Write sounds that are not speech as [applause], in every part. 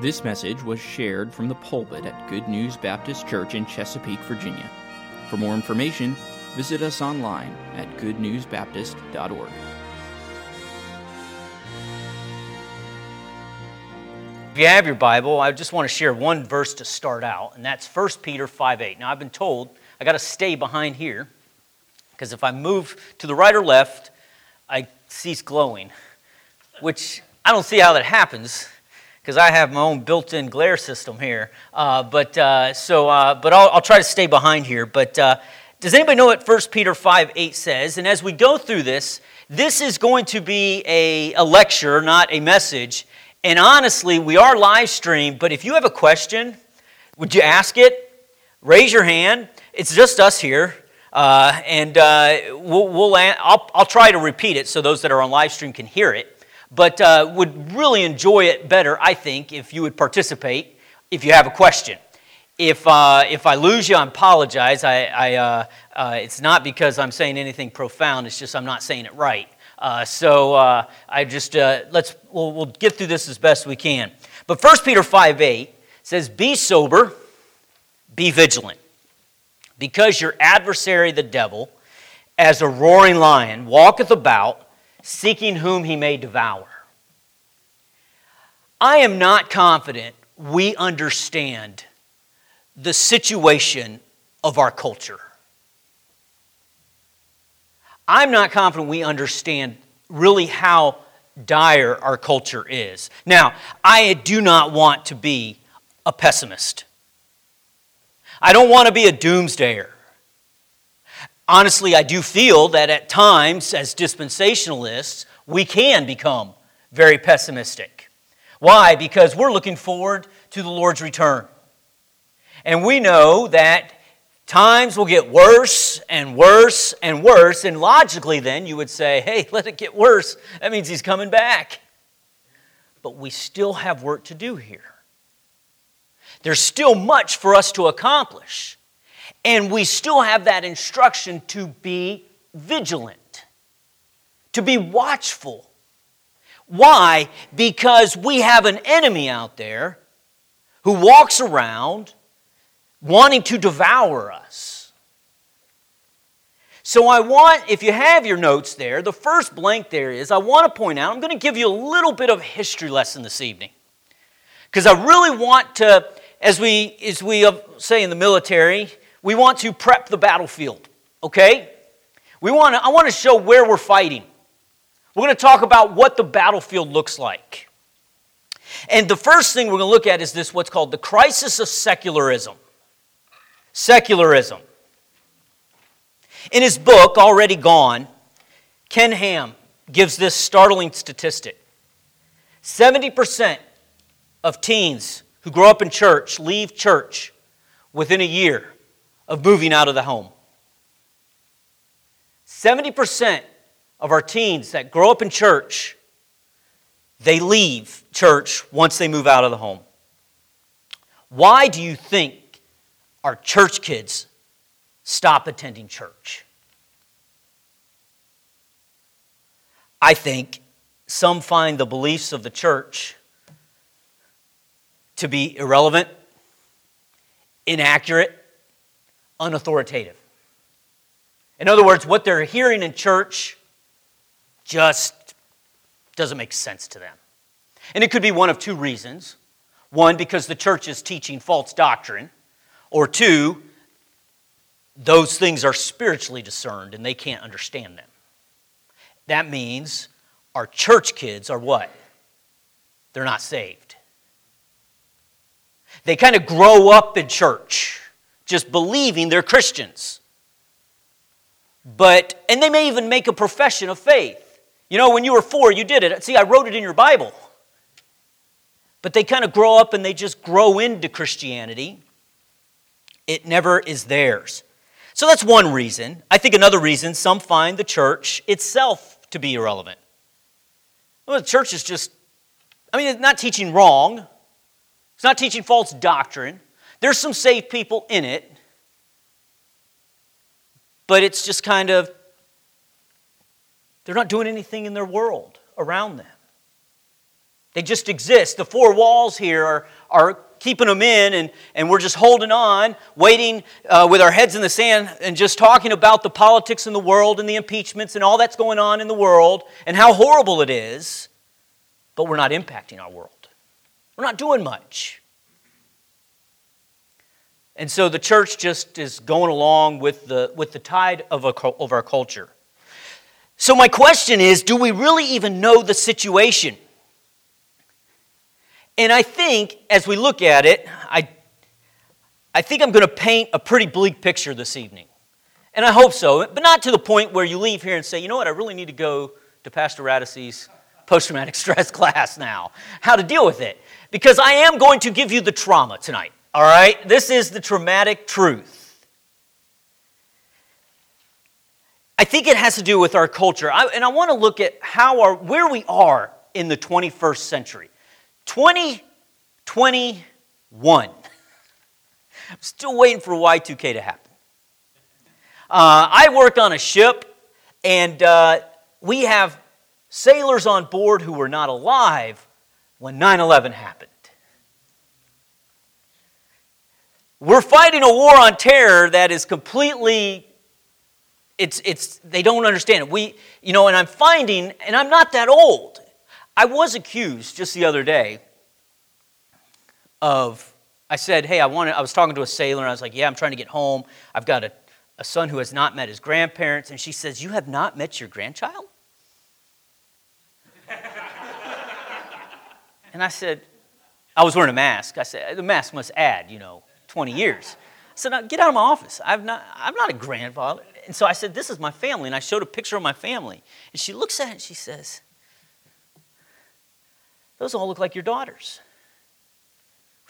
This message was shared from the pulpit at Good News Baptist Church in Chesapeake, Virginia. For more information, visit us online at goodnewsbaptist.org. If you have your Bible, I just want to share one verse to start out, and that's 1 Peter 5 8. Now, I've been told I got to stay behind here because if I move to the right or left, I cease glowing, which I don't see how that happens because I have my own built-in glare system here. Uh, but uh, so, uh, but I'll, I'll, try to stay behind here. But uh, does anybody know what 1 Peter 5 8 says? And as we go through this, this is going to be a, a lecture, not a message. And honestly, we are live stream, but if you have a question, would you ask it? Raise your hand. It's just us here. Uh, and uh, we'll, we'll I'll, I'll, try to repeat it so those that are on live stream can hear it. But uh, would really enjoy it better, I think, if you would participate if you have a question. If, uh, if I lose you, I apologize. I, I uh, uh, it's not because I'm saying anything profound, it's just I'm not saying it right. Uh, so uh, I just let's we'll, we'll, get through this as best we can. But 1 Peter 5 8 says, Be sober, be vigilant, because your adversary, the devil, as a roaring lion, walketh about, seeking whom he may devour. I am not confident we understand the situation of our culture. I'm not confident we understand really how dire our culture is. Now, I do not want to be a pessimist. I don't want to be a doomsdayer. Honestly, I do feel that at times, as dispensationalists, we can become very pessimistic. Why? Because we're looking forward to the Lord's return. And we know that Times will get worse and worse and worse, and logically, then you would say, hey, [laughs] let it get worse. That means he's coming back. But we still have work to do here. There's still much for us to accomplish, and we still have that instruction to be vigilant, to be watchful. Why? Because we have an enemy out there who walks around wanting to devour us. So, I want, if you have your notes there, the first blank there is I want to point out, I'm going to give you a little bit of a history lesson this evening. Because I really want to, as we, as we say in the military, we want to prep the battlefield, okay? We want to, I want to show where we're fighting. We're going to talk about what the battlefield looks like. And the first thing we're going to look at is this what's called the crisis of secularism secularism. In his book, Already Gone, Ken Ham gives this startling statistic 70% of teens who grow up in church leave church within a year of moving out of the home. 70% of our teens that grow up in church they leave church once they move out of the home. Why do you think our church kids stop attending church. I think some find the beliefs of the church to be irrelevant, inaccurate, unauthoritative. In other words, what they're hearing in church just doesn't make sense to them. And it could be one of two reasons. One, because the church is teaching false doctrine. Or two, those things are spiritually discerned and they can't understand them. That means our church kids are what? They're not saved. They kind of grow up in church just believing they're Christians. But, and they may even make a profession of faith. You know, when you were four, you did it. See, I wrote it in your Bible. But they kind of grow up and they just grow into Christianity. It never is theirs. So that's one reason. I think another reason some find the church itself to be irrelevant. Well, the church is just, I mean, it's not teaching wrong, it's not teaching false doctrine. There's some saved people in it, but it's just kind of, they're not doing anything in their world around them. They just exist. The four walls here are, are keeping them in, and, and we're just holding on, waiting uh, with our heads in the sand, and just talking about the politics in the world and the impeachments and all that's going on in the world and how horrible it is, but we're not impacting our world. We're not doing much. And so the church just is going along with the, with the tide of, a, of our culture. So, my question is do we really even know the situation? And I think as we look at it, I, I think I'm going to paint a pretty bleak picture this evening. And I hope so, but not to the point where you leave here and say, you know what, I really need to go to Pastor Radisey's post traumatic [laughs] stress class now, how to deal with it. Because I am going to give you the trauma tonight, all right? This is the traumatic truth. I think it has to do with our culture. I, and I want to look at how our, where we are in the 21st century. 2021. I'm still waiting for Y2K to happen. Uh, I work on a ship, and uh, we have sailors on board who were not alive when 9 11 happened. We're fighting a war on terror that is completely it's it's they don't understand it. We you know, and I'm finding, and I'm not that old. I was accused just the other day of I said, hey, I wanted I was talking to a sailor, and I was like, yeah, I'm trying to get home. I've got a, a son who has not met his grandparents, and she says, You have not met your grandchild? [laughs] and I said, I was wearing a mask. I said, the mask must add, you know, 20 years. I said, now, get out of my office. I've not, I'm not a grandfather and so I said, This is my family. And I showed a picture of my family. And she looks at it and she says, Those all look like your daughters.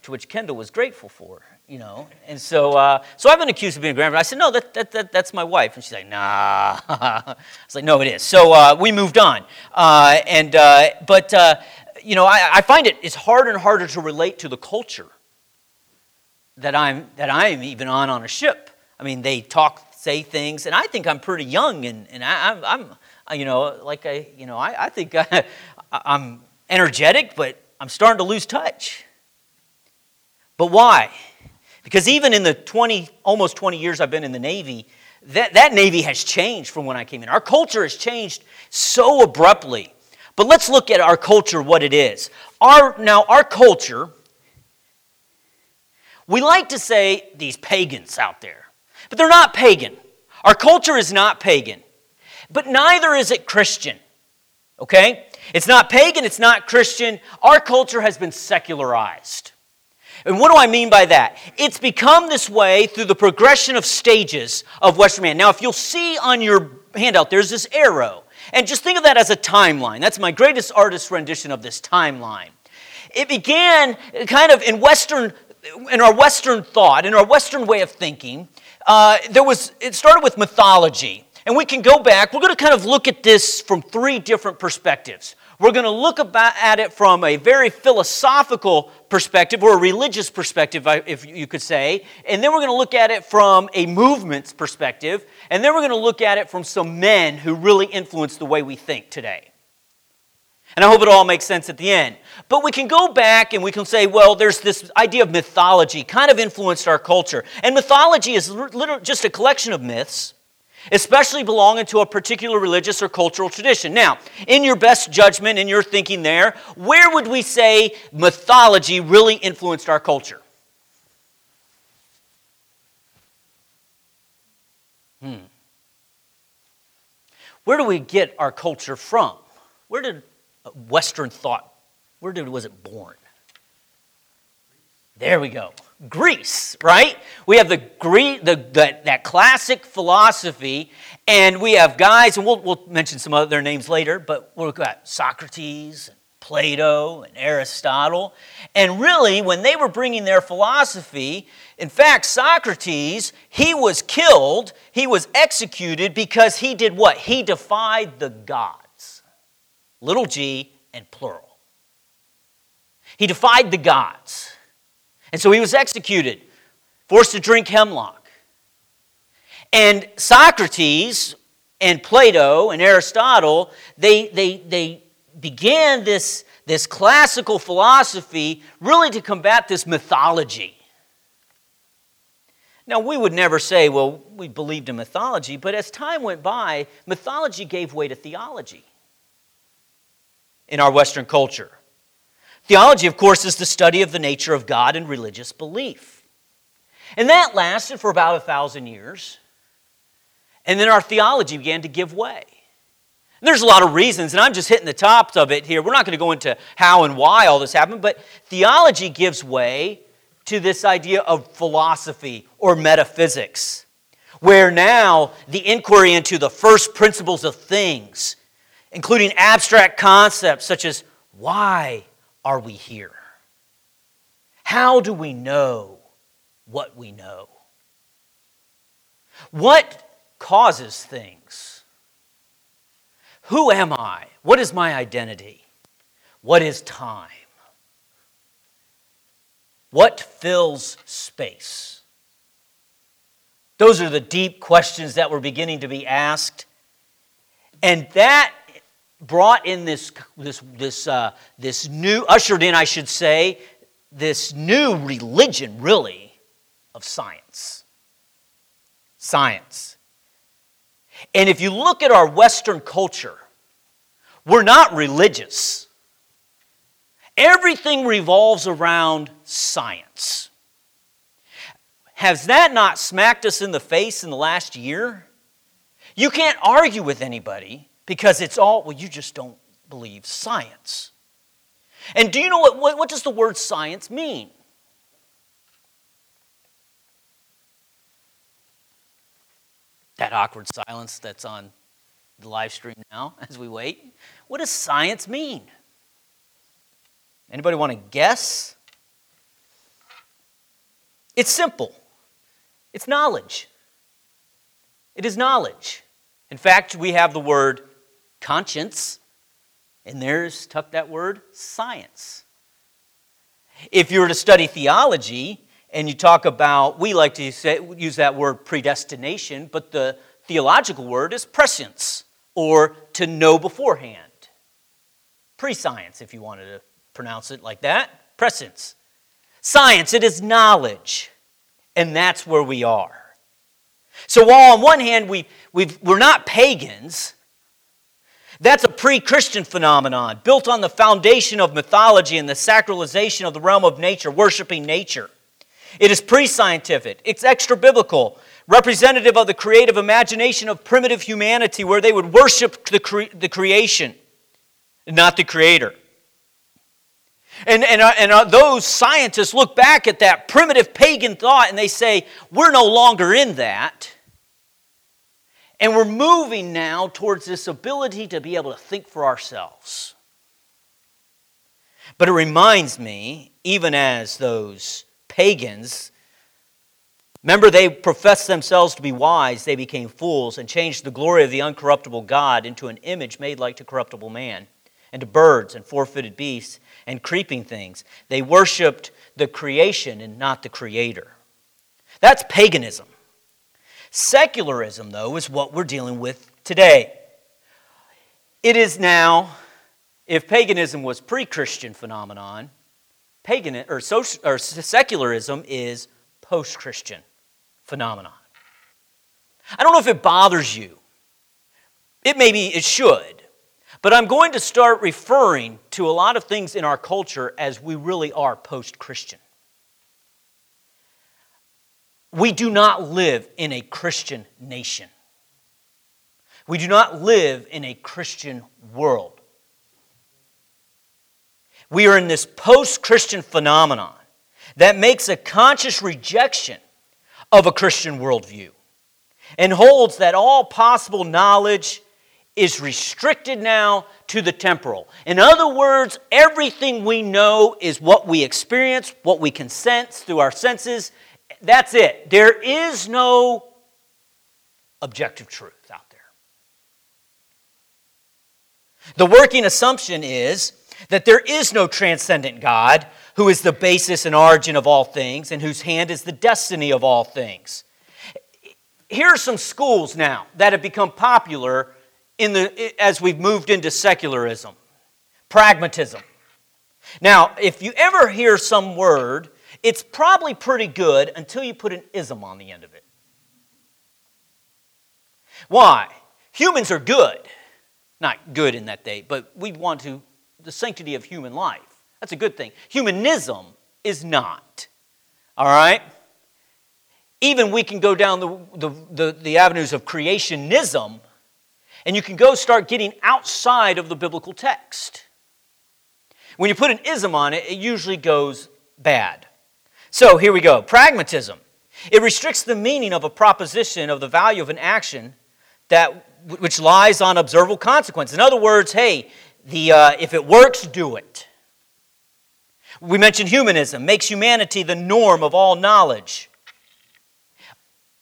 To which Kendall was grateful for, you know. And so, uh, so I've been accused of being a grandmother. I said, No, that, that, that, that's my wife. And she's like, Nah. [laughs] I was like, No, it is. So uh, we moved on. Uh, and, uh, but, uh, you know, I, I find it it's harder and harder to relate to the culture that I'm, that I'm even on on a ship. I mean, they talk say things, and I think I'm pretty young, and, and I, am I'm, I'm, you know, like I, you know, I, I think [laughs] I, I'm energetic, but I'm starting to lose touch. But why? Because even in the 20, almost 20 years I've been in the Navy, that, that Navy has changed from when I came in. Our culture has changed so abruptly. But let's look at our culture, what it is. Our, now, our culture, we like to say these pagans out there. But they're not pagan. Our culture is not pagan. But neither is it Christian. Okay? It's not pagan, it's not Christian. Our culture has been secularized. And what do I mean by that? It's become this way through the progression of stages of Western man. Now, if you'll see on your handout, there's this arrow. And just think of that as a timeline. That's my greatest artist rendition of this timeline. It began kind of in Western, in our Western thought, in our Western way of thinking, uh, there was, it started with mythology. And we can go back. We're going to kind of look at this from three different perspectives. We're going to look about, at it from a very philosophical perspective or a religious perspective, if you could say. And then we're going to look at it from a movement's perspective. And then we're going to look at it from some men who really influence the way we think today. And I hope it all makes sense at the end. But we can go back and we can say, well, there's this idea of mythology kind of influenced our culture. And mythology is literally just a collection of myths, especially belonging to a particular religious or cultural tradition. Now, in your best judgment, in your thinking there, where would we say mythology really influenced our culture? Hmm. Where do we get our culture from? Where did Western thought. Where did, was it born? There we go. Greece, right? We have the, Greek, the, the, that classic philosophy, and we have guys, and we'll, we'll mention some other names later, but we've got Socrates, and Plato, and Aristotle. And really, when they were bringing their philosophy, in fact, Socrates, he was killed, he was executed because he did what? He defied the gods little g, and plural. He defied the gods. And so he was executed, forced to drink hemlock. And Socrates and Plato and Aristotle, they, they, they began this, this classical philosophy really to combat this mythology. Now, we would never say, well, we believed in mythology, but as time went by, mythology gave way to theology in our Western culture. Theology, of course, is the study of the nature of God and religious belief. And that lasted for about a thousand years. And then our theology began to give way. And there's a lot of reasons, and I'm just hitting the tops of it here. We're not going to go into how and why all this happened, but theology gives way to this idea of philosophy or metaphysics, where now the inquiry into the first principles of things, including abstract concepts such as why are we here? How do we know what we know? What causes things? Who am I? What is my identity? What is time? What fills space? Those are the deep questions that were beginning to be asked. And that brought in this, this, this, uh, this new, ushered in, I should say, this new religion, really, of science. Science. And if you look at our Western culture, we're not religious. Everything revolves around science. Has that not smacked us in the face in the last year? You can't argue with anybody because it's all, well, you just don't believe science. And do you know what, what, what does the word science mean? That awkward silence that's on the live stream now [laughs] as we wait. What does science mean? Anybody want to guess? It's simple. It's knowledge. It is knowledge. In fact, we have the word conscience, and there's tuck that word science. If you were to study theology and you talk about, we like to say, use that word predestination, but the theological word is prescience, or to know beforehand. Prescience, if you wanted to pronounce it like that. Prescience. Science, it is knowledge. And that's where we are. So while on one hand we, we we're not pagans, that's a pre Christian phenomenon built on the foundation of mythology and the sacralization of the realm of nature, worshiping nature. It is pre scientific, it's extra biblical, representative of the creative imagination of primitive humanity where they would worship the, cre- the creation, not the creator. And, and, uh, and uh, those scientists look back at that primitive pagan thought and they say, we're no longer in that. And we're moving now towards this ability to be able to think for ourselves. But it reminds me, even as those pagans, remember they professed themselves to be wise, they became fools and changed the glory of the uncorruptible God into an image made like to corruptible man, and to birds and four footed beasts and creeping things. They worshiped the creation and not the creator. That's paganism. Secularism, though, is what we're dealing with today. It is now, if paganism was pre-Christian phenomenon, pagan or, social, or secularism is post-Christian phenomenon. I don't know if it bothers you. It maybe it should. But I'm going to start referring to a lot of things in our culture as we really are post Christian. We do not live in a Christian nation. We do not live in a Christian world. We are in this post Christian phenomenon that makes a conscious rejection of a Christian worldview and holds that all possible knowledge is restricted now to the temporal. In other words, everything we know is what we experience, what we can sense through our senses. That's it. There is no objective truth out there. The working assumption is that there is no transcendent God who is the basis and origin of all things and whose hand is the destiny of all things. Here are some schools now that have become popular in the, as we've moved into secularism, pragmatism. Now, if you ever hear some word, it's probably pretty good until you put an ism on the end of it. Why? Humans are good. Not good in that day, but we want to, the sanctity of human life. That's a good thing. Humanism is not. All right? Even we can go down the, the, the, the avenues of creationism, and you can go start getting outside of the biblical text. When you put an ism on it, it usually goes bad. So here we go pragmatism. It restricts the meaning of a proposition of the value of an action that which lies on observable consequence. In other words, hey, the, uh, if it works, do it. We mentioned humanism makes humanity the norm of all knowledge,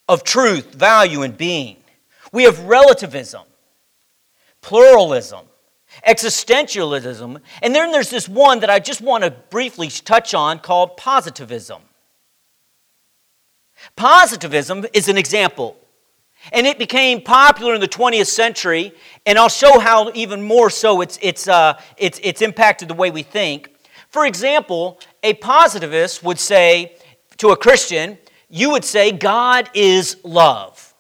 of truth, value, and being. We have relativism, pluralism, existentialism, and then there's this one that I just want to briefly touch on called positivism. Positivism is an example and it became popular in the 20th century, and I'll show how even more so it's, it's, uh, it's, it's impacted the way we think. For example, a positivist would say to a Christian, you would say, God is love.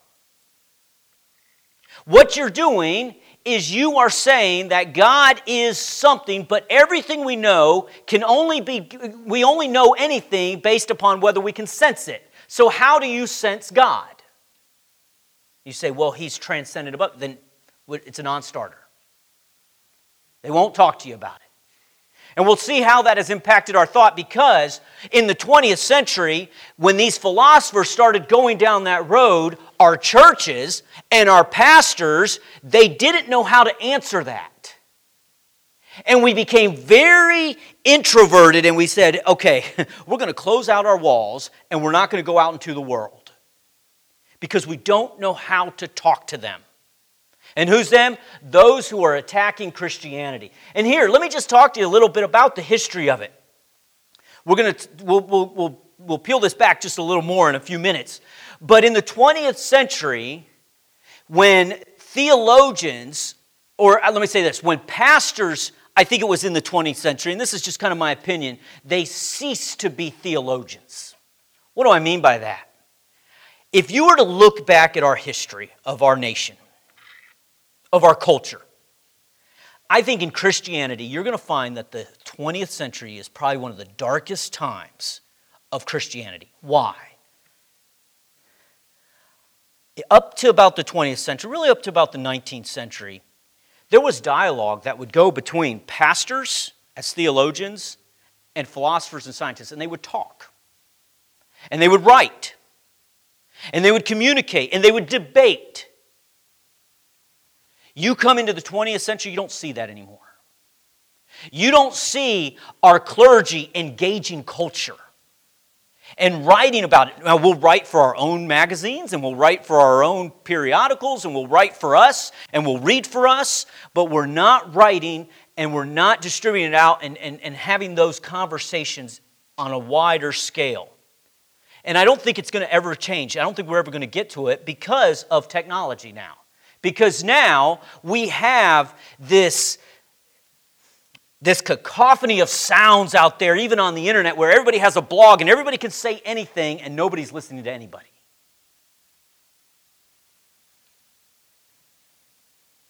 What you're doing is you are saying that God is something, but everything we know can only be, we only know anything based upon whether we can sense it. So, how do you sense God? You say, well, he's transcendent above, then it's a non starter. They won't talk to you about it. And we'll see how that has impacted our thought because in the 20th century, when these philosophers started going down that road, our churches and our pastors, they didn't know how to answer that. And we became very introverted and we said, okay, [laughs] we're going to close out our walls and we're not going to go out into the world because we don't know how to talk to them. And who's them? Those who are attacking Christianity. And here, let me just talk to you a little bit about the history of it. We're going to, we'll, we'll, we'll, we'll peel this back just a little more in a few minutes. But in the 20th century, when theologians, or uh, let me say this, when pastors, I think it was in the 20th century, and this is just kind of my opinion, they ceased to be theologians. What do I mean by that? If you were to look back at our history of our nation, of our culture, I think in Christianity, you're going to find that the 20th century is probably one of the darkest times of Christianity. Why? Up to about the 20th century, really up to about the 19th century, there was dialogue that would go between pastors as theologians and philosophers and scientists, and they would talk. And they would write and they would communicate and they would debate. You come into the 20th century, you don't see that anymore. You don't see our clergy engaging culture and writing about it. Now, we'll write for our own magazines and we'll write for our own periodicals and we'll write for us and we'll read for us, but we're not writing and we're not distributing it out and, and, and having those conversations on a wider scale. And I don't think it's going to ever change. I don't think we're ever going to get to it because of technology now. Because now we have this, this cacophony of sounds out there, even on the internet, where everybody has a blog and everybody can say anything and nobody's listening to anybody.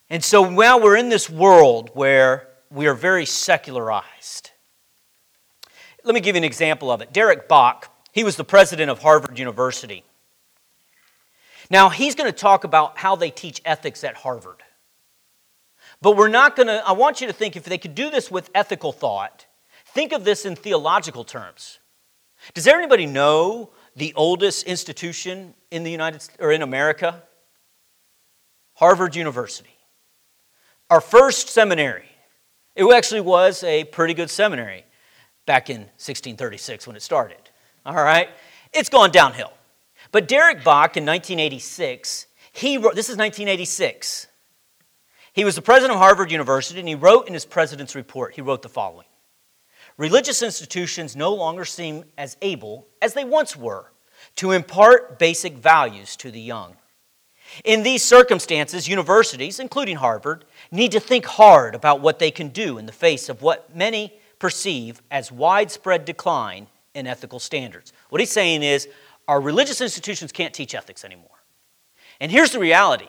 And so now we're in this world where we are very secularized. Let me give you an example of it. Derek Bok he was the president of Harvard University. Now, he's going to talk about how they teach ethics at Harvard. But we're not going to, I want you to think if they could do this with ethical thought, think of this in theological terms. Does anybody know the oldest institution in the United or in America? Harvard University. Our first seminary. It actually was a pretty good seminary back in 1636 when it started all right? It's gone downhill. But Derek Bok in 1986, he wrote, this is 1986. He was the president of Harvard University, and he wrote in his president's report, he wrote the following Religious institutions no longer seem as able as they once were to impart basic values to the young. In these circumstances, universities, including Harvard, need to think hard about what they can do in the face of what many perceive as widespread decline in ethical standards. What he's saying is our religious institutions can't teach ethics anymore. And here's the reality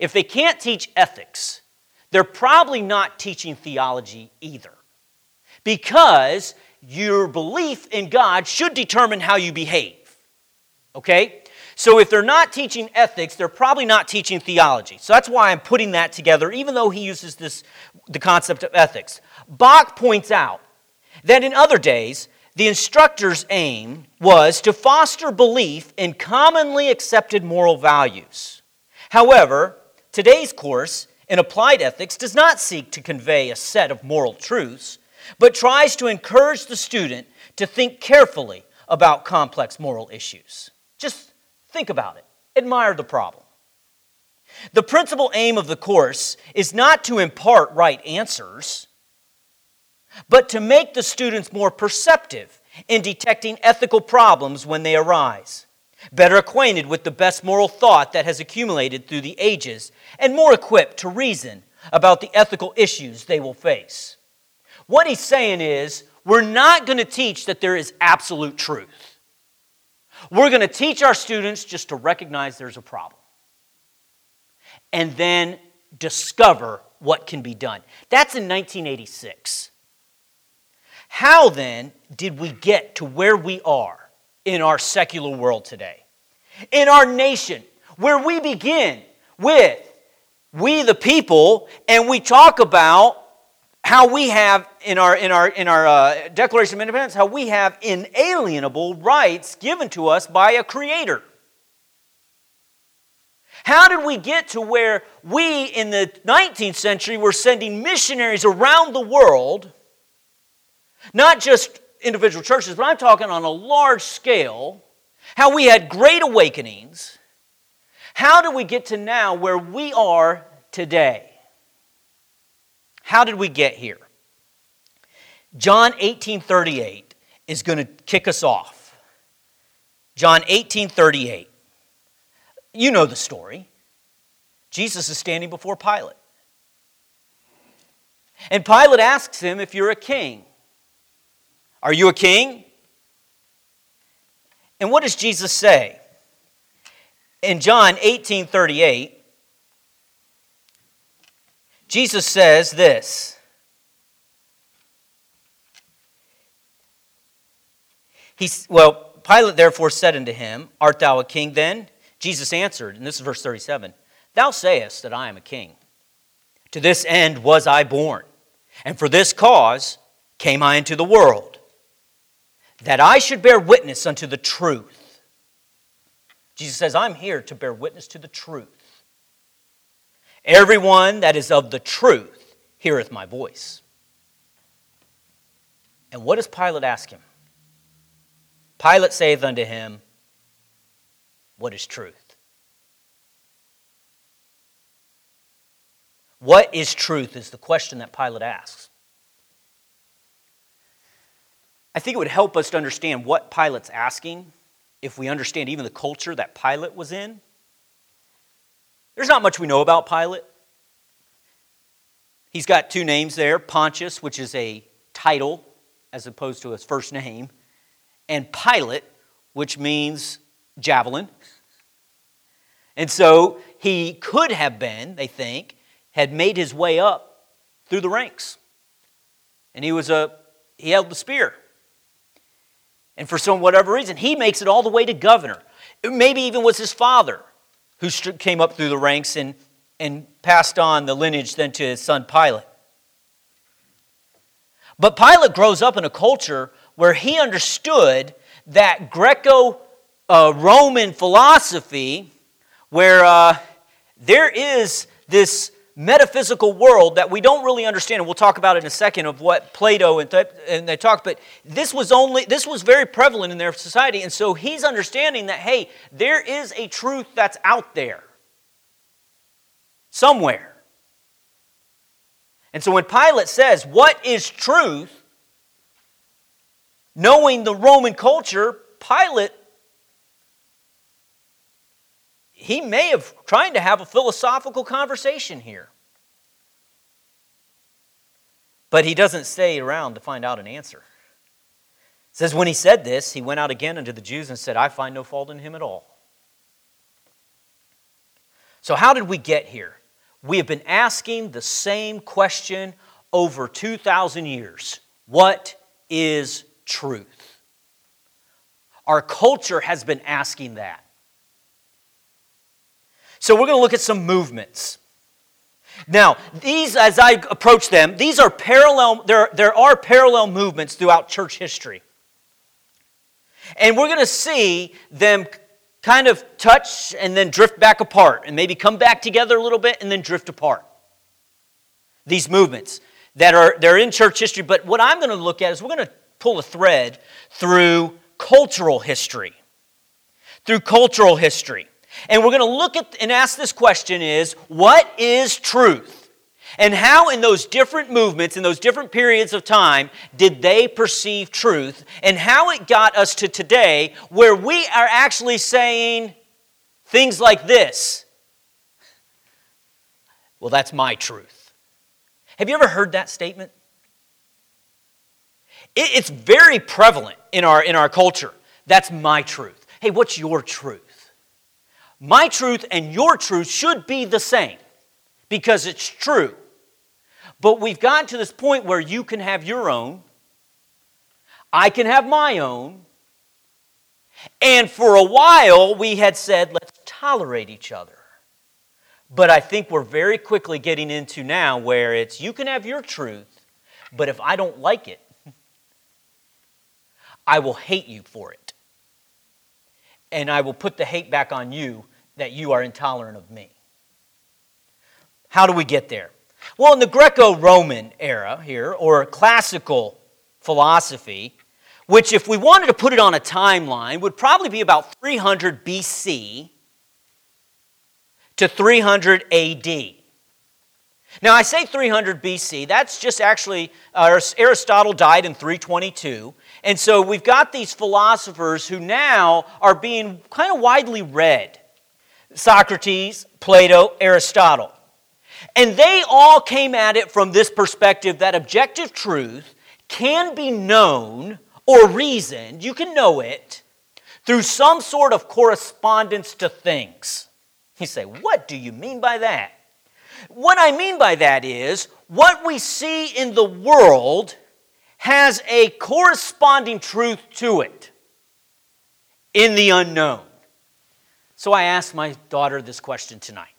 if they can't teach ethics, they're probably not teaching theology either. Because your belief in God should determine how you behave. Okay? So if they're not teaching ethics, they're probably not teaching theology. So that's why I'm putting that together, even though he uses this the concept of ethics. Bok points out that in other days, the instructor's aim was to foster belief in commonly accepted moral values. However, today's course in applied ethics does not seek to convey a set of moral truths, but tries to encourage the student to think carefully about complex moral issues. Just think about it, admire the problem. The principal aim of the course is not to impart right answers, but to make the students more perceptive in detecting ethical problems when they arise, better acquainted with the best moral thought that has accumulated through the ages, and more equipped to reason about the ethical issues they will face. What he's saying is, we're not going to teach that there is absolute truth. We're going to teach our students just to recognize there's a problem and then discover what can be done. That's in 1986. How then did we get to where we are in our secular world today? In our nation, where we begin with we the people and we talk about how we have in our in our in our uh, declaration of independence how we have inalienable rights given to us by a creator how did we get to where we in the 19th century were sending missionaries around the world not just individual churches, but I'm talking on a large scale, how we had great awakenings. How did we get to now where we are today? How did we get here? John 18:38 is going to kick us off. John 18:38. You know the story. Jesus is standing before Pilate. And Pilate asks him if you're a king. Are you a king? And what does Jesus say? In John 18 38, Jesus says this. He's, well, Pilate therefore said unto him, Art thou a king then? Jesus answered, and this is verse 37 Thou sayest that I am a king. To this end was I born, and for this cause came I into the world that I should bear witness unto the truth. Jesus says, I'm here to bear witness to the truth. Everyone that is of the truth heareth my voice. And what does Pilate ask him? Pilate saith unto him, What is truth? What is truth is the question that Pilate asks. I think it would help us to understand what Pilate's asking if we understand even the culture that Pilate was in. There's not much we know about Pilate. He's got two names there Pontius, which is a title as opposed to his first name, and Pilate, which means javelin. And so he could have been, they think, had made his way up through the ranks. And he was a he held the spear. And for some whatever reason, he makes it all the way to governor. Maybe even was his father who came up through the ranks and, and passed on the lineage then to his son Pilate. But Pilate grows up in a culture where he understood that Greco uh, Roman philosophy, where uh, there is this metaphysical world that we don't really understand. And we'll talk about in a second of what plato and, th- and they talk but this was only this was very prevalent in their society and so he's understanding that hey there is a truth that's out there. Somewhere. And so when pilate says what is truth? knowing the roman culture pilate he may have trying to have a philosophical conversation here. But he doesn't stay around to find out an answer. It says, When he said this, he went out again unto the Jews and said, I find no fault in him at all. So, how did we get here? We have been asking the same question over 2,000 years What is truth? Our culture has been asking that. So, we're going to look at some movements. Now, these, as I approach them, these are parallel, there, there are parallel movements throughout church history. And we're going to see them kind of touch and then drift back apart, and maybe come back together a little bit and then drift apart. These movements that are they're in church history, but what I'm going to look at is we're going to pull a thread through cultural history. Through cultural history. And we're going to look at and ask this question is what is truth? And how, in those different movements, in those different periods of time, did they perceive truth? And how it got us to today, where we are actually saying things like this Well, that's my truth. Have you ever heard that statement? It's very prevalent in our, in our culture. That's my truth. Hey, what's your truth? My truth and your truth should be the same because it's true. But we've gotten to this point where you can have your own, I can have my own, and for a while we had said, let's tolerate each other. But I think we're very quickly getting into now where it's you can have your truth, but if I don't like it, I will hate you for it. And I will put the hate back on you that you are intolerant of me. How do we get there? Well, in the Greco Roman era here, or classical philosophy, which, if we wanted to put it on a timeline, would probably be about 300 BC to 300 AD. Now, I say 300 BC, that's just actually, uh, Aristotle died in 322. And so we've got these philosophers who now are being kind of widely read Socrates, Plato, Aristotle. And they all came at it from this perspective that objective truth can be known or reasoned, you can know it, through some sort of correspondence to things. You say, what do you mean by that? What I mean by that is what we see in the world has a corresponding truth to it in the unknown. So I asked my daughter this question tonight.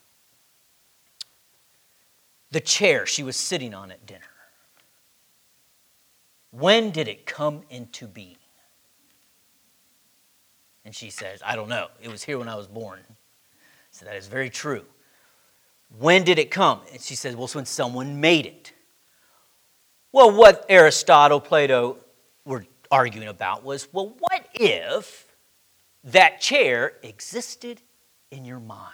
The chair she was sitting on at dinner. When did it come into being? And she says, I don't know. It was here when I was born. So that is very true. When did it come? And she says, Well, it's when someone made it. Well, what Aristotle, Plato were arguing about was well, what if that chair existed in your mind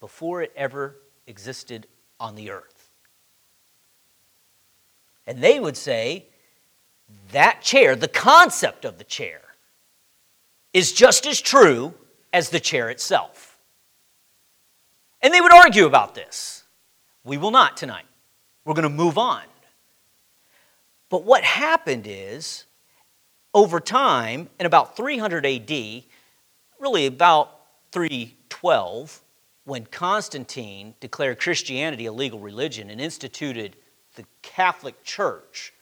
before it ever existed on the earth. And they would say that chair, the concept of the chair, is just as true as the chair itself. And they would argue about this. We will not tonight. We're going to move on. But what happened is over time, in about 300 AD, really about 312, when Constantine declared Christianity a legal religion and instituted the Catholic Church,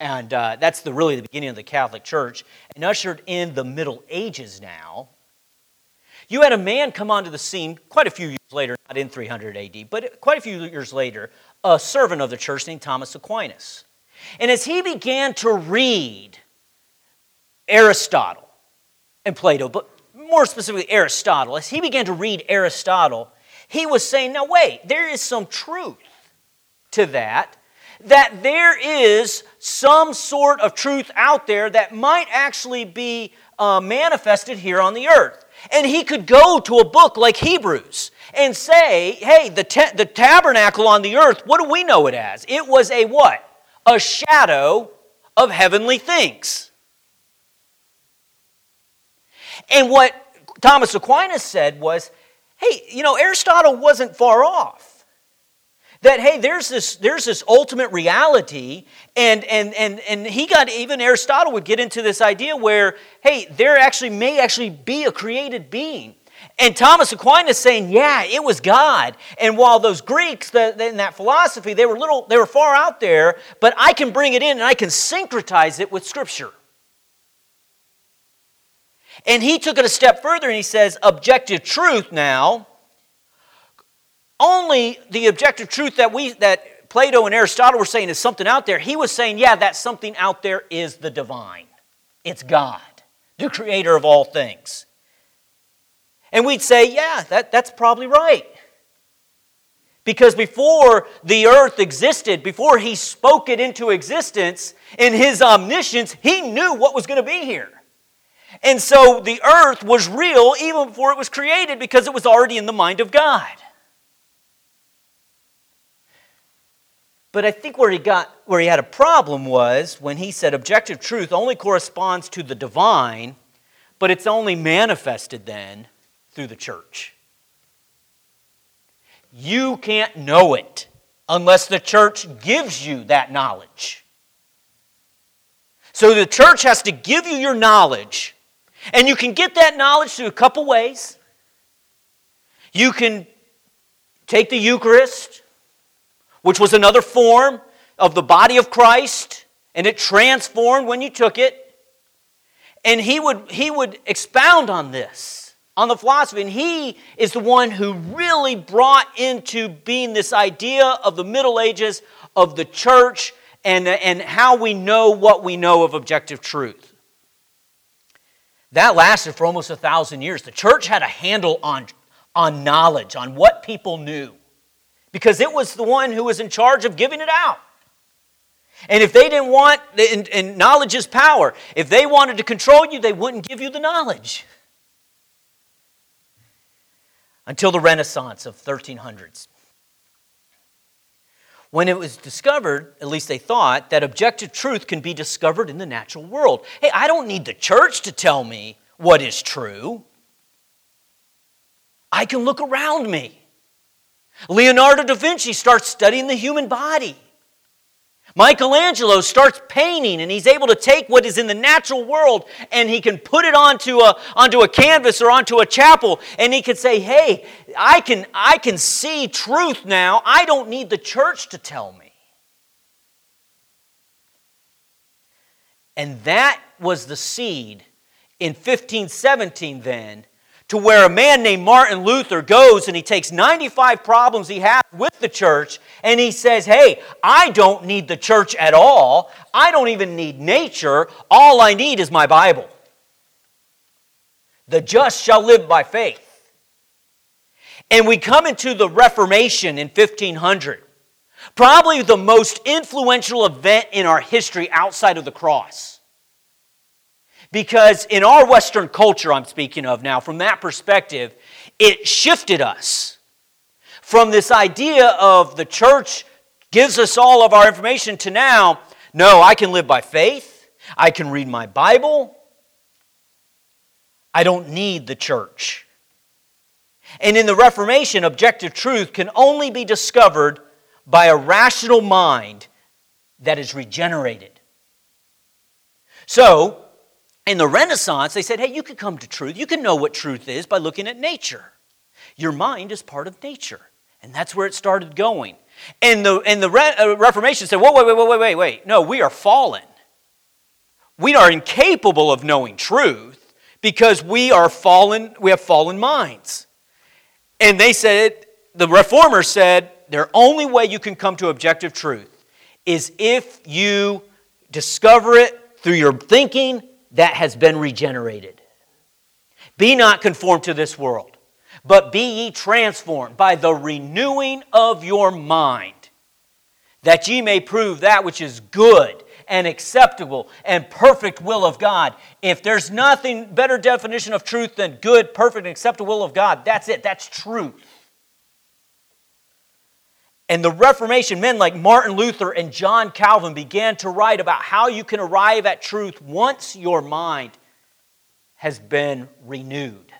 and uh, that's the, really the beginning of the Catholic Church, and ushered in the Middle Ages now, you had a man come onto the scene quite a few years later, not in 300 AD, but quite a few years later, a servant of the church named Thomas Aquinas. And as he began to read Aristotle and Plato, but more specifically Aristotle, as he began to read Aristotle, he was saying, now wait, there is some truth to that, that there is some sort of truth out there that might actually be uh, manifested here on the earth. And he could go to a book like Hebrews and say, hey, the, the tabernacle on the earth, what do we know it as? It was a what? A shadow of heavenly things. And what Thomas Aquinas said was hey, you know, Aristotle wasn't far off. that hey there's this there's this ultimate reality and and and and he got even aristotle would get into this idea where hey there actually may actually be a created being. And thomas aquinas saying yeah it was god. And while those greeks the, in that philosophy they were little they were far out there but i can bring it in and i can syncretize it with scripture and he took it a step further and he says objective truth now only the objective truth that we that Plato and Aristotle were saying is something out there. He was saying, yeah, that something out there is the divine. It's God, the creator of all things. And we'd say, yeah, that, that's probably right. Because before the earth existed, before he spoke it into existence, in his omniscience, he knew what was going to be here. And so the earth was real even before it was created because it was already in the mind of God. But I think where he got where he had a problem was when he said objective truth only corresponds to the divine, but it's only manifested then through the church. You can't know it unless the church gives you that knowledge. So the church has to give you your knowledge, and you can get that knowledge through a couple ways. You can take the Eucharist, which was another form of the body of Christ, and it transformed when you took it. And he would, he would expound on this, on the philosophy, and he is the one who really brought into being this idea of the Middle Ages, of the church, and, and how we know what we know of objective truth. That lasted for almost a thousand years. The church had a handle on, on knowledge, on what people knew because it was the one who was in charge of giving it out. And if they didn't want, and, and, knowledge is power, if they wanted to control you, they wouldn't give you the knowledge. Until the Renaissance of 1300s. When it was discovered, at least they thought, that objective truth can be discovered in the natural world. Hey, I don't need the church to tell me what is true. I can look around me. Leonardo da Vinci starts studying the human body. Michelangelo starts painting and he's able to take what is in the natural world and he can put it onto a, onto a canvas or onto a chapel and he can say, hey, I can, I can see truth now. I don't need the church to tell me. And that was the seed in 1517 then to where a man named Martin Luther goes and he takes 95 problems he has with the church and he says, Hey, I don't need the church at all. I don't even need nature. All I need is my Bible. The just shall live by faith. And we come into the Reformation in 1500, probably the most influential event in our history outside of the cross. Because in our Western culture, I'm speaking of now, from that perspective, it shifted us from this idea of the church gives us all of our information to now, no, I can live by faith, I can read my Bible, I don't need the church. And in the Reformation, objective truth can only be discovered by a rational mind that is regenerated. So, in the Renaissance, they said, hey, you can come to truth. You can know what truth is by looking at nature. Your mind is part of nature. And that's where it started going. And the, and the Re- uh, Reformation said, whoa, wait, wait, wait, wait, wait, wait. No, we are fallen. We are incapable of knowing truth because we are fallen, we have fallen minds. And they said, the reformers said, the only way you can come to objective truth is if you discover it through your thinking that has been regenerated. Be not conformed to this world, but be ye transformed by the renewing of your mind, that ye may prove that which is good and acceptable and perfect will of God. If there's nothing better definition of truth than good, perfect, and acceptable will of God, that's it. That's truth. And the Reformation men like Martin Luther and John Calvin began to write about how you can arrive at truth once your mind has been renewed.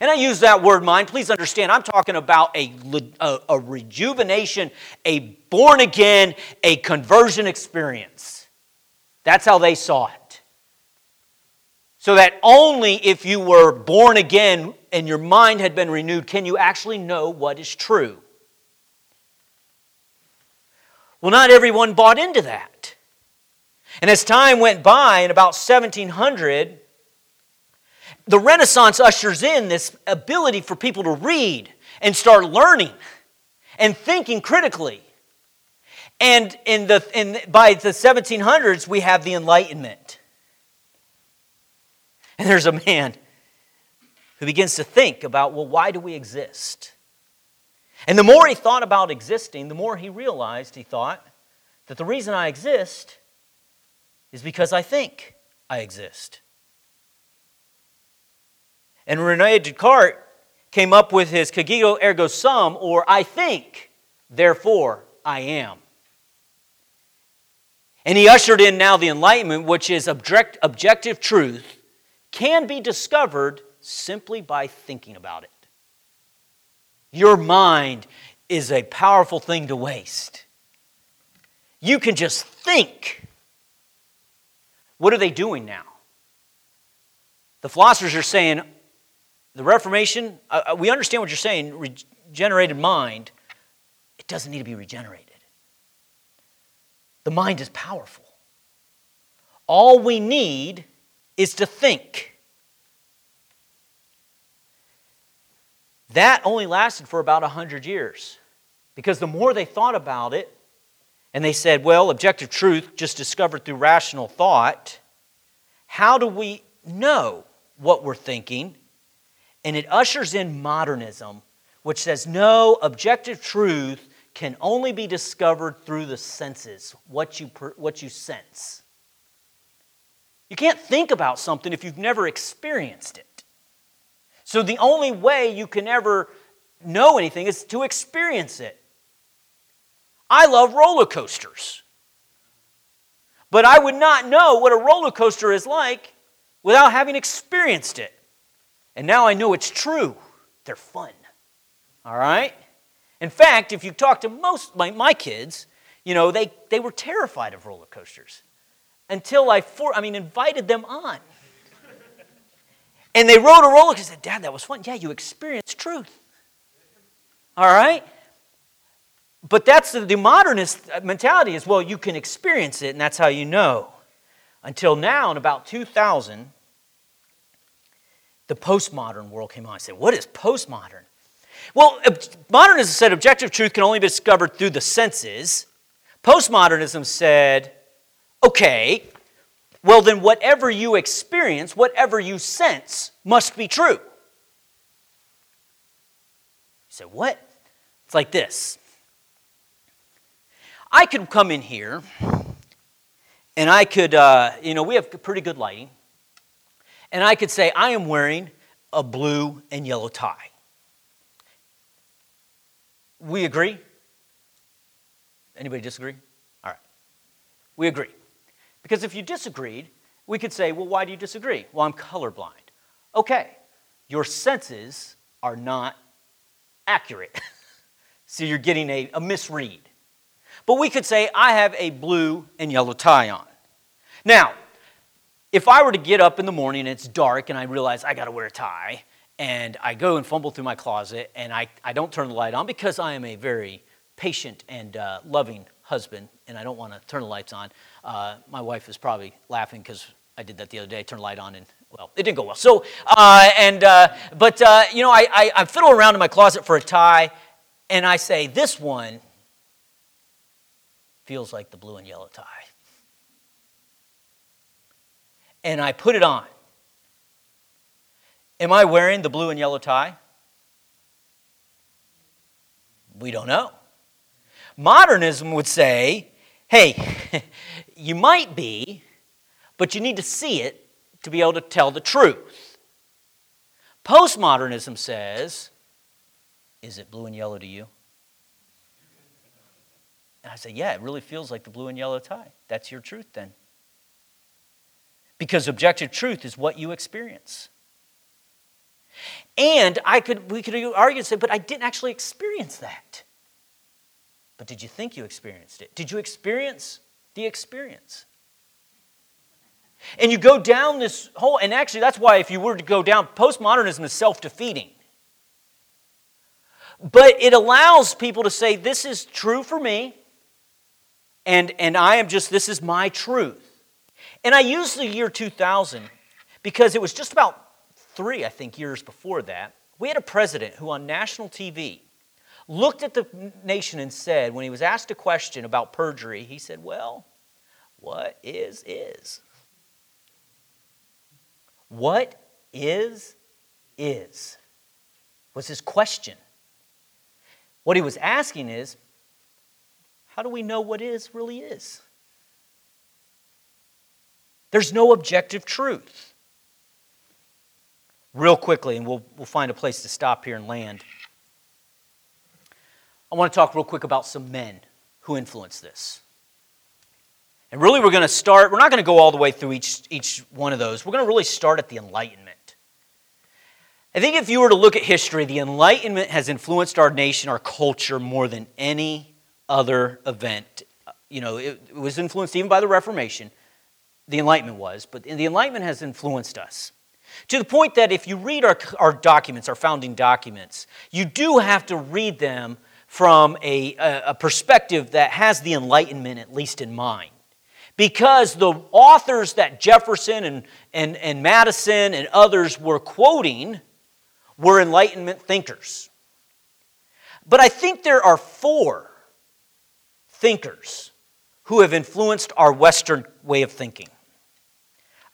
And I use that word mind. Please understand, I'm talking about a, a, a rejuvenation, a born again, a conversion experience. That's how they saw it. So that only if you were born again and your mind had been renewed can you actually know what is true. Well, not everyone bought into that. And as time went by, in about 1700, the Renaissance ushers in this ability for people to read and start learning and thinking critically. And in the, in, by the 1700s, we have the Enlightenment. And there's a man who begins to think about, well, why do we exist? And the more he thought about existing, the more he realized, he thought, that the reason I exist is because I think I exist. And Rene Descartes came up with his cogito ergo sum, or I think, therefore I am. And he ushered in now the Enlightenment, which is object, objective truth, can be discovered simply by thinking about it. Your mind is a powerful thing to waste. You can just think. What are they doing now? The philosophers are saying, the Reformation, uh, uh, we understand what you're saying, regenerated mind, it doesn't need to be regenerated. The mind is powerful. All we need is to think. That only lasted for about 100 years because the more they thought about it, and they said, well, objective truth just discovered through rational thought, how do we know what we're thinking? And it ushers in modernism, which says no, objective truth can only be discovered through the senses, what you, what you sense. You can't think about something if you've never experienced it. So the only way you can ever know anything is to experience it. I love roller coasters. But I would not know what a roller coaster is like without having experienced it. And now I know it's true. They're fun. All right? In fact, if you talk to most my, my kids, you know, they, they were terrified of roller coasters until I, for, I mean, invited them on. And they rode a roller coaster. Said, Dad, that was fun. Yeah, you experienced truth. All right? But that's the, the modernist mentality is, well, you can experience it, and that's how you know. Until now, in about 2000, the postmodern world came on. I said, What is postmodern? Well, modernism said objective truth can only be discovered through the senses. Postmodernism said, okay, well, then whatever you experience, whatever you sense, must be true. You say, what? It's like this I could come in here and I could, uh, you know, we have pretty good lighting and I could say, I am wearing a blue and yellow tie. We agree? Anybody disagree? All right. We agree. Because if you disagreed, we could say, well, why do you disagree? Well, I'm colorblind. Okay, your senses are not accurate. [laughs] so you're getting a, a misread. But we could say, I have a blue and yellow tie on. Now, if I were to get up in the morning and it's dark and I realize I got to wear a tie, and I go and fumble through my closet and I, I don't turn the light on because I am a very patient and uh, loving husband and I don't want to turn the lights on. Uh, my wife is probably laughing because I did that the other day, turned the light on and well, it didn't go well. So, uh, and, uh, but, uh, you know, I, I, I fiddle around in my closet for a tie and I say, this one feels like the blue and yellow tie and I put it on. Am I wearing the blue and yellow tie? We don't know. Modernism would say, hey, [laughs] you might be, but you need to see it to be able to tell the truth. Postmodernism says, is it blue and yellow to you? And I say, yeah, it really feels like the blue and yellow tie. That's your truth then. Because objective truth is what you experience. And I could, we could argue and say, but I didn't actually experience that. But did you think you experienced it? Did you experience the experience? And you go down this whole, and actually, that's why if you were to go down, postmodernism is self defeating. But it allows people to say, This is true for me, and, and I am just, this is my truth. And I use the year 2000 because it was just about three, I think, years before that. We had a president who on national TV looked at the nation and said, when he was asked a question about perjury, he said, Well, what is, is. What is, is, was his question. What he was asking is, how do we know what is really is? There's no objective truth. Real quickly, and we'll, we'll find a place to stop here and land. I want to talk real quick about some men who influenced this. And really, we're going to start, we're not going to go all the way through each, each one of those. We're going to really start at the Enlightenment. I think if you were to look at history, the Enlightenment has influenced our nation, our culture, more than any other event. You know, it, it was influenced even by the Reformation. The Enlightenment was, but the Enlightenment has influenced us. To the point that if you read our, our documents, our founding documents, you do have to read them from a, a perspective that has the Enlightenment at least in mind because the authors that Jefferson and, and, and Madison and others were quoting were Enlightenment thinkers. But I think there are four thinkers who have influenced our Western way of thinking.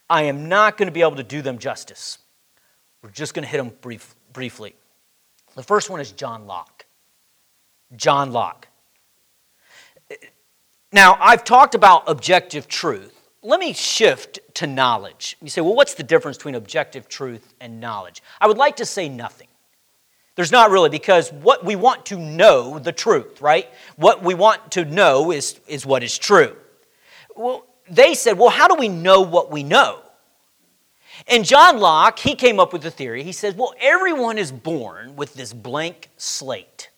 I am not going to be able to do them justice. We're just going to hit them brief, briefly. The first one is John Locke. John Locke. Now, I've talked about objective truth. Let me shift to knowledge. You say, well, what's the difference between objective truth and knowledge? I would like to say nothing. There's not really, because what we want to know, the truth, right? What we want to know is, is what is true. Well, they said, well, how do we know what we know? And John Locke, he came up with a theory. He says, well, everyone is born with this blank slate,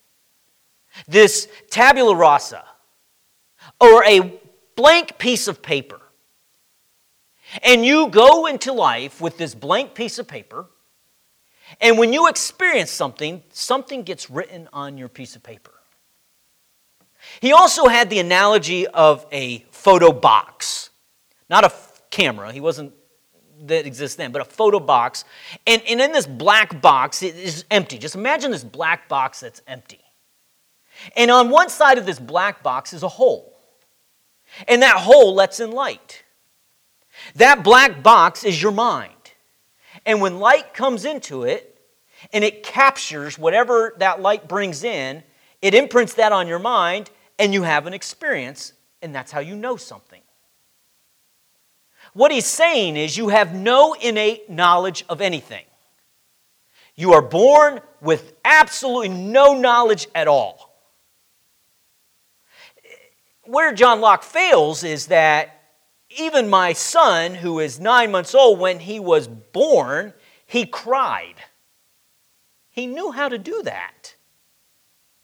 this tabula rasa or a blank piece of paper. And you go into life with this blank piece of paper, and when you experience something, something gets written on your piece of paper. He also had the analogy of a photo box, not a camera. He wasn't that exists then, but a photo box. And, and in this black box, it is empty. Just imagine this black box that's empty. And on one side of this black box is a hole. And that hole lets in light. That black box is your mind. And when light comes into it and it captures whatever that light brings in, it imprints that on your mind and you have an experience, and that's how you know something. What he's saying is you have no innate knowledge of anything. You are born with absolutely no knowledge at all where John Locke fails is that even my son, who is nine months old, when he was born, he cried. He knew how to do that.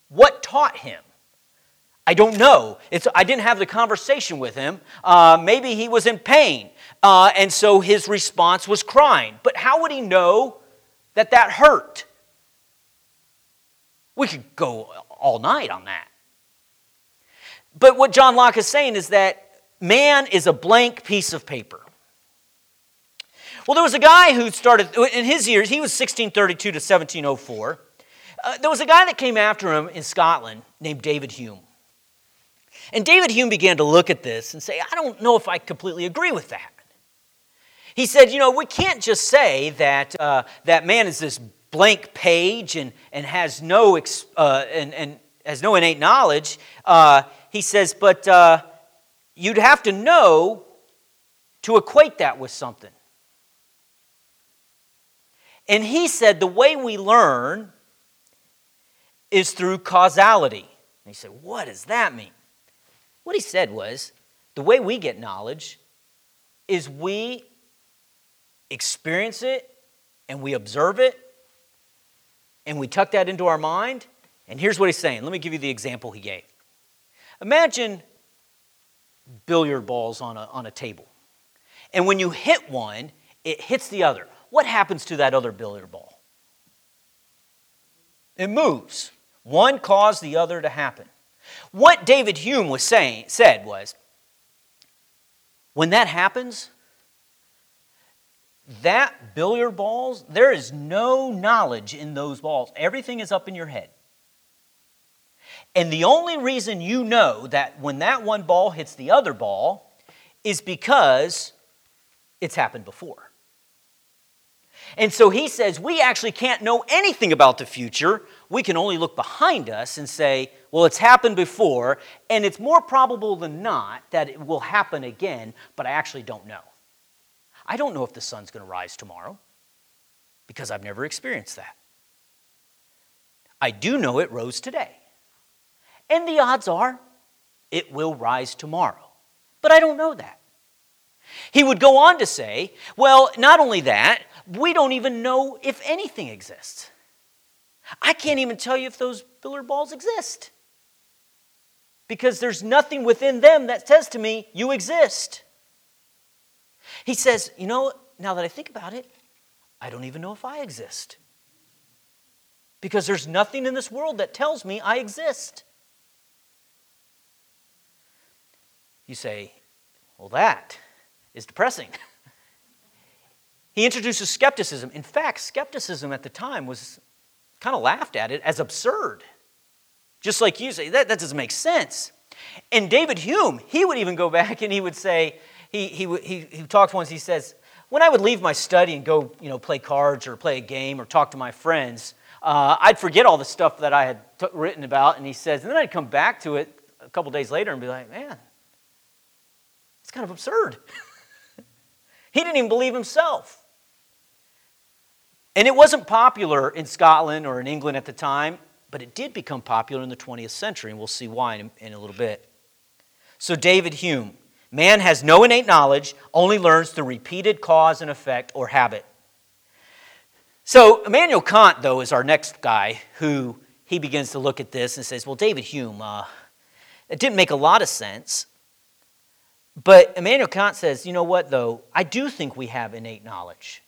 What taught him? I don't know. It's, I didn't have the conversation with him. Uh, maybe he was in pain, uh, and so his response was crying. But how would he know that that hurt? We could go all night on that. But what John Locke is saying is that man is a blank piece of paper. Well, there was a guy who started, in his years, he was 1632 to 1704. Uh, there was a guy that came after him in Scotland named David Hume. And David Hume began to look at this and say, I don't know if I completely agree with that. He said, you know, we can't just say that, uh, that man is this blank page and, and, has, no, uh, and, and has no innate knowledge. Uh, he says, but uh, you'd have to know to equate that with something. And he said the way we learn is through causality. And he said, What does that mean? What he said was the way we get knowledge is we experience it and we observe it and we tuck that into our mind. And here's what he's saying. Let me give you the example he gave. Imagine billiard balls on a, on a table. And when you hit one, it hits the other. What happens to that other billiard ball? It moves. One caused the other to happen. What David Hume was saying said was when that happens, that billiard balls, there is no knowledge in those balls. Everything is up in your head. And the only reason you know that when that one ball hits the other ball is because it's happened before. And so he says we actually can't know anything about the future. We can only look behind us and say, well, it's happened before, and it's more probable than not that it will happen again, but I actually don't know. I don't know if the sun's going to rise tomorrow because I've never experienced that. I do know it rose today. And the odds are it will rise tomorrow. But I don't know that. He would go on to say, well, not only that, we don't even know if anything exists. I can't even tell you if those billiard balls exist. Because there's nothing within them that says to me, you exist. He says, You know, now that I think about it, I don't even know if I exist. Because there's nothing in this world that tells me I exist. You say, Well, that is depressing. [laughs] he introduces skepticism. In fact, skepticism at the time was kind of laughed at it as absurd. Just like you say, that, that doesn't make sense. And David Hume, he would even go [laughs] back and he would say, he, he, he, he talked once, he says, when I would leave my study and go, you know, play cards or play a game or talk to my friends, uh, I'd forget all the stuff that I had t- written about. And he says, and then I'd come back to it a couple days later and be like, man, kind of absurd. [laughs] he didn't even believe himself. And it wasn't popular in Scotland or in England at the time, but it did become popular in the 20th century, and we'll see why in, in a little bit. So, David Hume, Man has no innate knowledge, only learns through repeated cause and effect or habit. So, Immanuel Kant, though, is our next guy who he begins to look at this and says, Well, David Hume, uh, it didn't make a lot of sense. But Immanuel Kant says, You know what, though? I do think we have innate knowledge.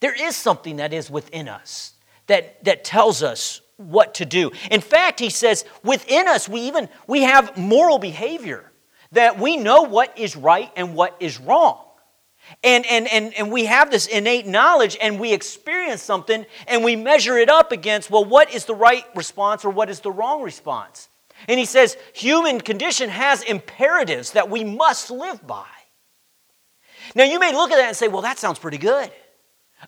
There is something that is within us that, that tells us what to do. In fact, he says, within us, we even we have moral behavior that we know what is right and what is wrong. And, and, and, and we have this innate knowledge and we experience something and we measure it up against, well, what is the right response or what is the wrong response? And he says, human condition has imperatives that we must live by. Now, you may look at that and say, well, that sounds pretty good.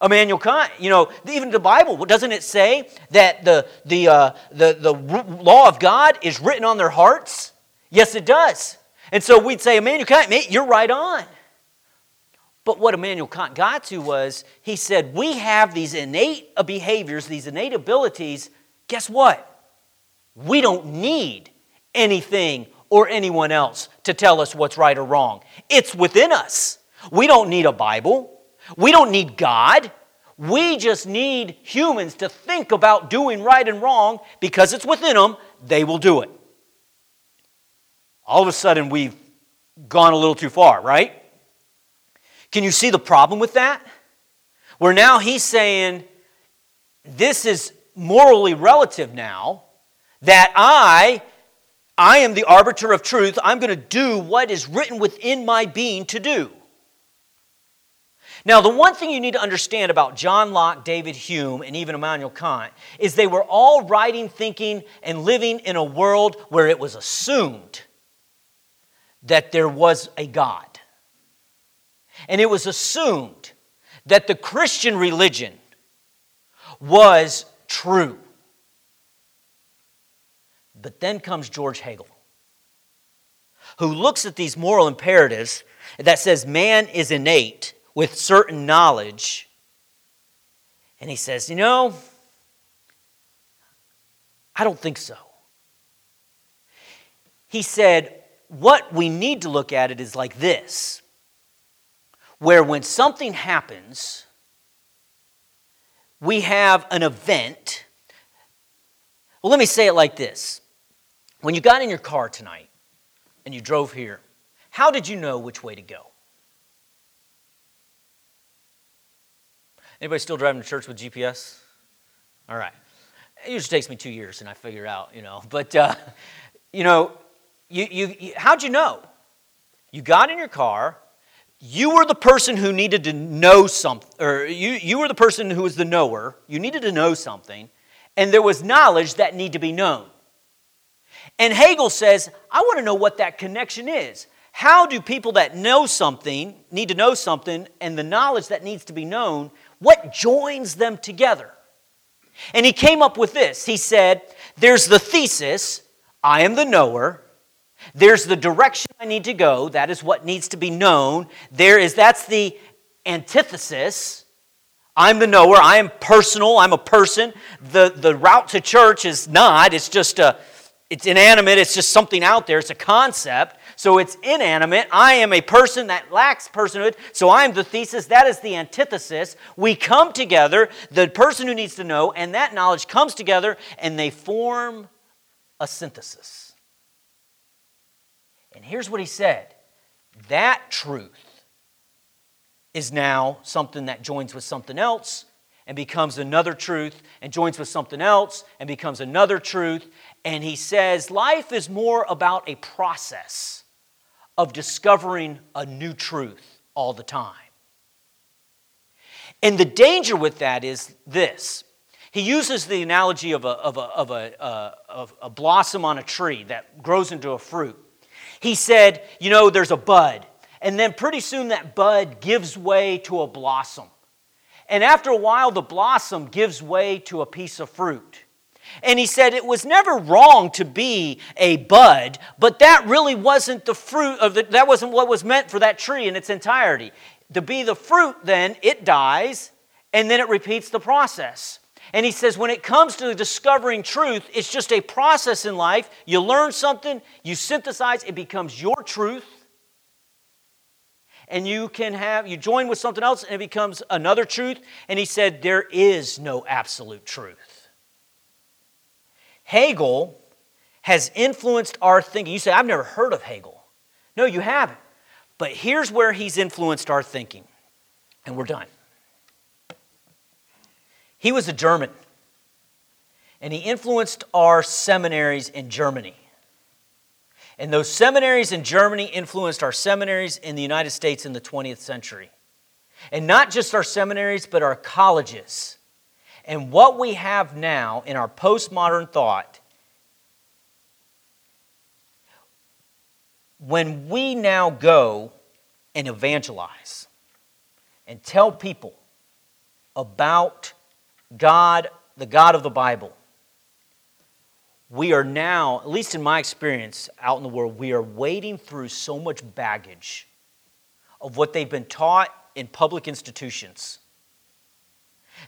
Immanuel Kant, you know, even the Bible, doesn't it say that the, the, uh, the, the law of God is written on their hearts? Yes, it does. And so we'd say, Immanuel Kant, mate, you're right on. But what Immanuel Kant got to was he said, We have these innate behaviors, these innate abilities. Guess what? We don't need anything or anyone else to tell us what's right or wrong. It's within us. We don't need a Bible, we don't need God. We just need humans to think about doing right and wrong because it's within them, they will do it all of a sudden we've gone a little too far, right? Can you see the problem with that? Where now he's saying, this is morally relative now, that I, I am the arbiter of truth. I'm going to do what is written within my being to do. Now, the one thing you need to understand about John Locke, David Hume, and even Immanuel Kant is they were all writing, thinking, and living in a world where it was assumed that there was a God. And it was assumed that the Christian religion was true. But then comes George Hegel, who looks at these moral imperatives that says man is innate with certain knowledge, and he says, You know, I don't think so. He said, what we need to look at it is like this where when something happens, we have an event Well, let me say it like this. When you got in your car tonight and you drove here, how did you know which way to go? Anybody still driving to church with GPS? All right. It usually takes me two years and I figure out, you know. [laughs] But, uh, you know, you, you, you, how'd you know? You got in your car, you were the person who needed to know something, or you, you were the person who was the knower, you needed to know something, and there was knowledge that need to be known. And Hegel says, I want to know what that connection is. How do people that know something, need to know something, and the knowledge that needs to be known, what joins them together? And he came up with this. He said, There's the thesis, I am the knower. There's the direction I need to go, that is what needs to be known. There is, that's the antithesis. I'm the knower, I am personal, I'm a person. The, the route to church is not, it's just a, it's inanimate, it's just something out there, it's a concept. So it's inanimate. I am a person that lacks personhood. So I am the thesis. That is the antithesis. We come together, the person who needs to know, and that knowledge comes together, and they form a synthesis. And here's what he said that truth is now something that joins with something else and becomes another truth and joins with something else and becomes another truth. And he says life is more about a process of discovering a new truth all the time. And the danger with that is this. He uses the analogy of a, of a, of a, uh, of a blossom on a tree that grows into a fruit. He said, You know, there's a bud, and then pretty soon that bud gives way to a blossom. And after a while, the blossom gives way to a piece of fruit. And he said it was never wrong to be a bud, but that really wasn't the fruit of the, that wasn't what was meant for that tree in its entirety. To be the fruit, then it dies, and then it repeats the process. And he says, when it comes to discovering truth, it's just a process in life. You learn something, you synthesize, it becomes your truth. And you can have, you join with something else, and it becomes another truth. And he said, there is no absolute truth. Hegel has influenced our thinking. You say, I've never heard of Hegel. No, you haven't. But here's where he's influenced our thinking. And we're done. He was a German, and he influenced our seminaries in Germany. And those seminaries in Germany influenced our seminaries in the United States in the 20th century. And not just our seminaries, but our colleges and what we have now in our postmodern thought, when we now go and evangelize and tell people about God, the God of the Bible, we are now, at least in my experience out in the world, we are wading through so much baggage of what they've been taught in public institutions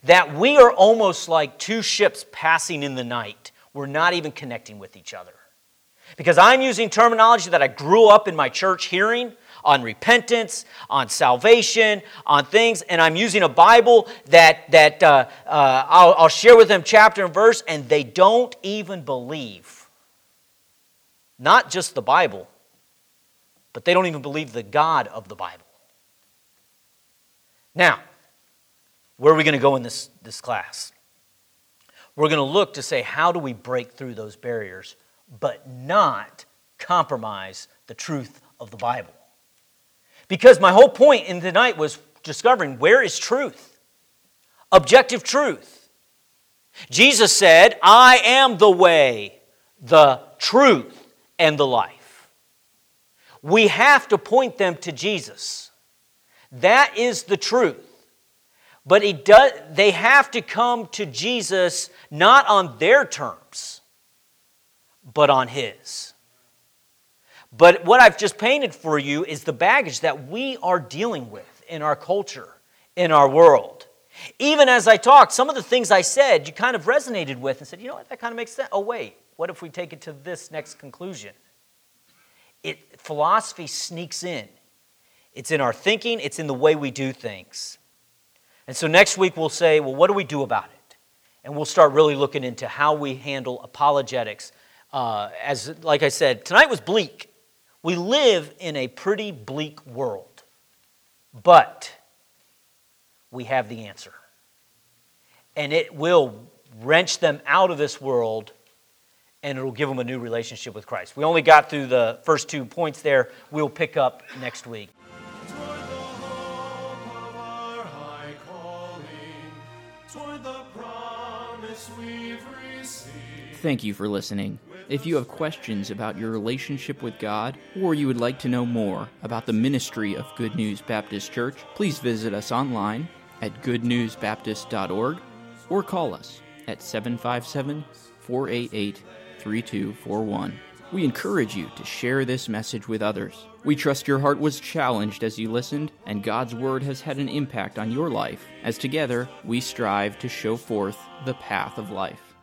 that we are almost like two ships passing in the night. We're not even connecting with each other. Because I'm using terminology that I grew up in my church hearing on repentance, on salvation, on things, and I'm using a Bible that, that uh, uh, I'll, I'll share with them chapter and verse, and they don't even believe. Not just the Bible, but they don't even believe the God of the Bible. Now, where are we going to go in this, this class? We're going to look to say, how do we break through those barriers, but not compromise the truth of the Bible? Because my whole point in tonight was discovering where is truth? Objective truth. Jesus said, I am the way, the truth, and the life. We have to point them to Jesus. That is the truth. But he does, they have to come to Jesus not on their terms, but on his. But what I've just painted for you is the baggage that we are dealing with in our culture, in our world. Even as I talked, some of the things I said you kind of resonated with and said, you know what, that kind of makes sense. Oh, wait, what if we take it to this next conclusion? It, philosophy sneaks in. It's in our thinking, it's in the way we do things. And so next week we'll say, well, what do we do about it? and we'll start really looking into how we handle apologetics. Uh, as, like I said, tonight was bleak. We live in a pretty bleak world, but we have the answer. And it will wrench them out of this world and it'll give them a new relationship with Christ. We only got through the first two points there. We'll pick up next week. Thank you for listening. If you have questions about your relationship with God, or you would like to know more about the ministry of Good News Baptist Church, please visit us online at goodnewsbaptist.org or call us at 757 488 3241. We encourage you to share this message with others. We trust your heart was challenged as you listened, and God's Word has had an impact on your life, as together we strive to show forth the path of life.